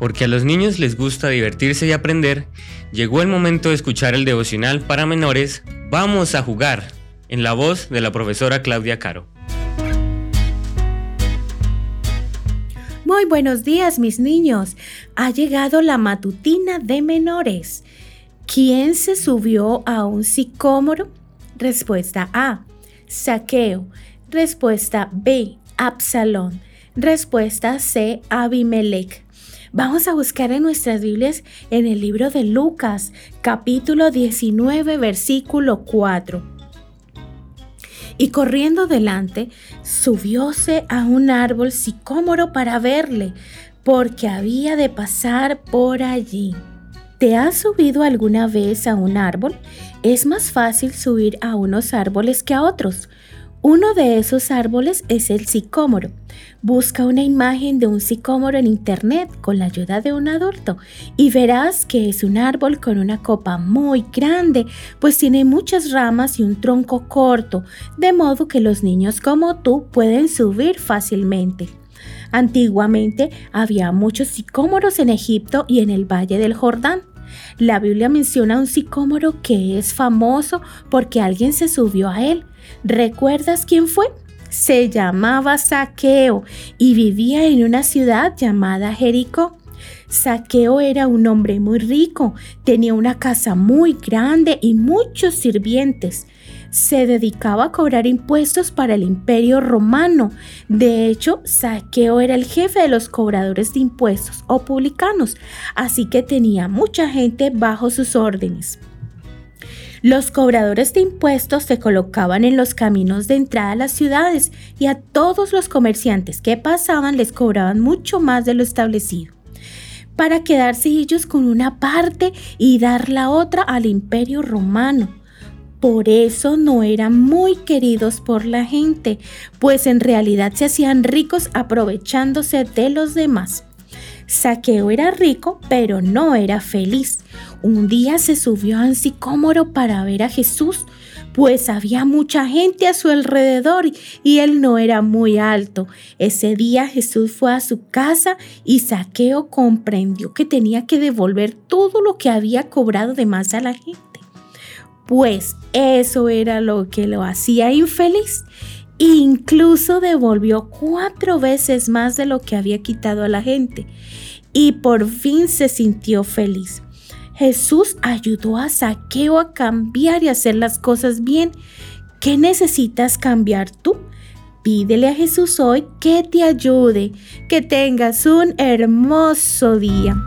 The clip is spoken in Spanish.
porque a los niños les gusta divertirse y aprender, llegó el momento de escuchar el devocional para menores Vamos a jugar, en la voz de la profesora Claudia Caro. Muy buenos días mis niños, ha llegado la matutina de menores. ¿Quién se subió a un sicómoro? Respuesta A, Saqueo. Respuesta B, Absalón. Respuesta C, Abimelech. Vamos a buscar en nuestras Biblias en el libro de Lucas, capítulo 19, versículo 4. Y corriendo delante, subióse a un árbol sicómoro para verle, porque había de pasar por allí. ¿Te has subido alguna vez a un árbol? Es más fácil subir a unos árboles que a otros. Uno de esos árboles es el sicómoro. Busca una imagen de un sicómoro en internet con la ayuda de un adulto y verás que es un árbol con una copa muy grande, pues tiene muchas ramas y un tronco corto, de modo que los niños como tú pueden subir fácilmente. Antiguamente había muchos sicómoros en Egipto y en el Valle del Jordán. La Biblia menciona un sicómoro que es famoso porque alguien se subió a él. ¿Recuerdas quién fue? Se llamaba Saqueo y vivía en una ciudad llamada Jericó. Saqueo era un hombre muy rico, tenía una casa muy grande y muchos sirvientes. Se dedicaba a cobrar impuestos para el imperio romano. De hecho, Saqueo era el jefe de los cobradores de impuestos o publicanos, así que tenía mucha gente bajo sus órdenes. Los cobradores de impuestos se colocaban en los caminos de entrada a las ciudades y a todos los comerciantes que pasaban les cobraban mucho más de lo establecido para quedarse ellos con una parte y dar la otra al imperio romano. Por eso no eran muy queridos por la gente, pues en realidad se hacían ricos aprovechándose de los demás. Saqueo era rico, pero no era feliz. Un día se subió a un sicómoro para ver a Jesús, pues había mucha gente a su alrededor y él no era muy alto. Ese día Jesús fue a su casa y Saqueo comprendió que tenía que devolver todo lo que había cobrado de más a la gente. Pues eso era lo que lo hacía infeliz. Incluso devolvió cuatro veces más de lo que había quitado a la gente y por fin se sintió feliz. Jesús ayudó a Saqueo a cambiar y hacer las cosas bien. ¿Qué necesitas cambiar tú? Pídele a Jesús hoy que te ayude. Que tengas un hermoso día.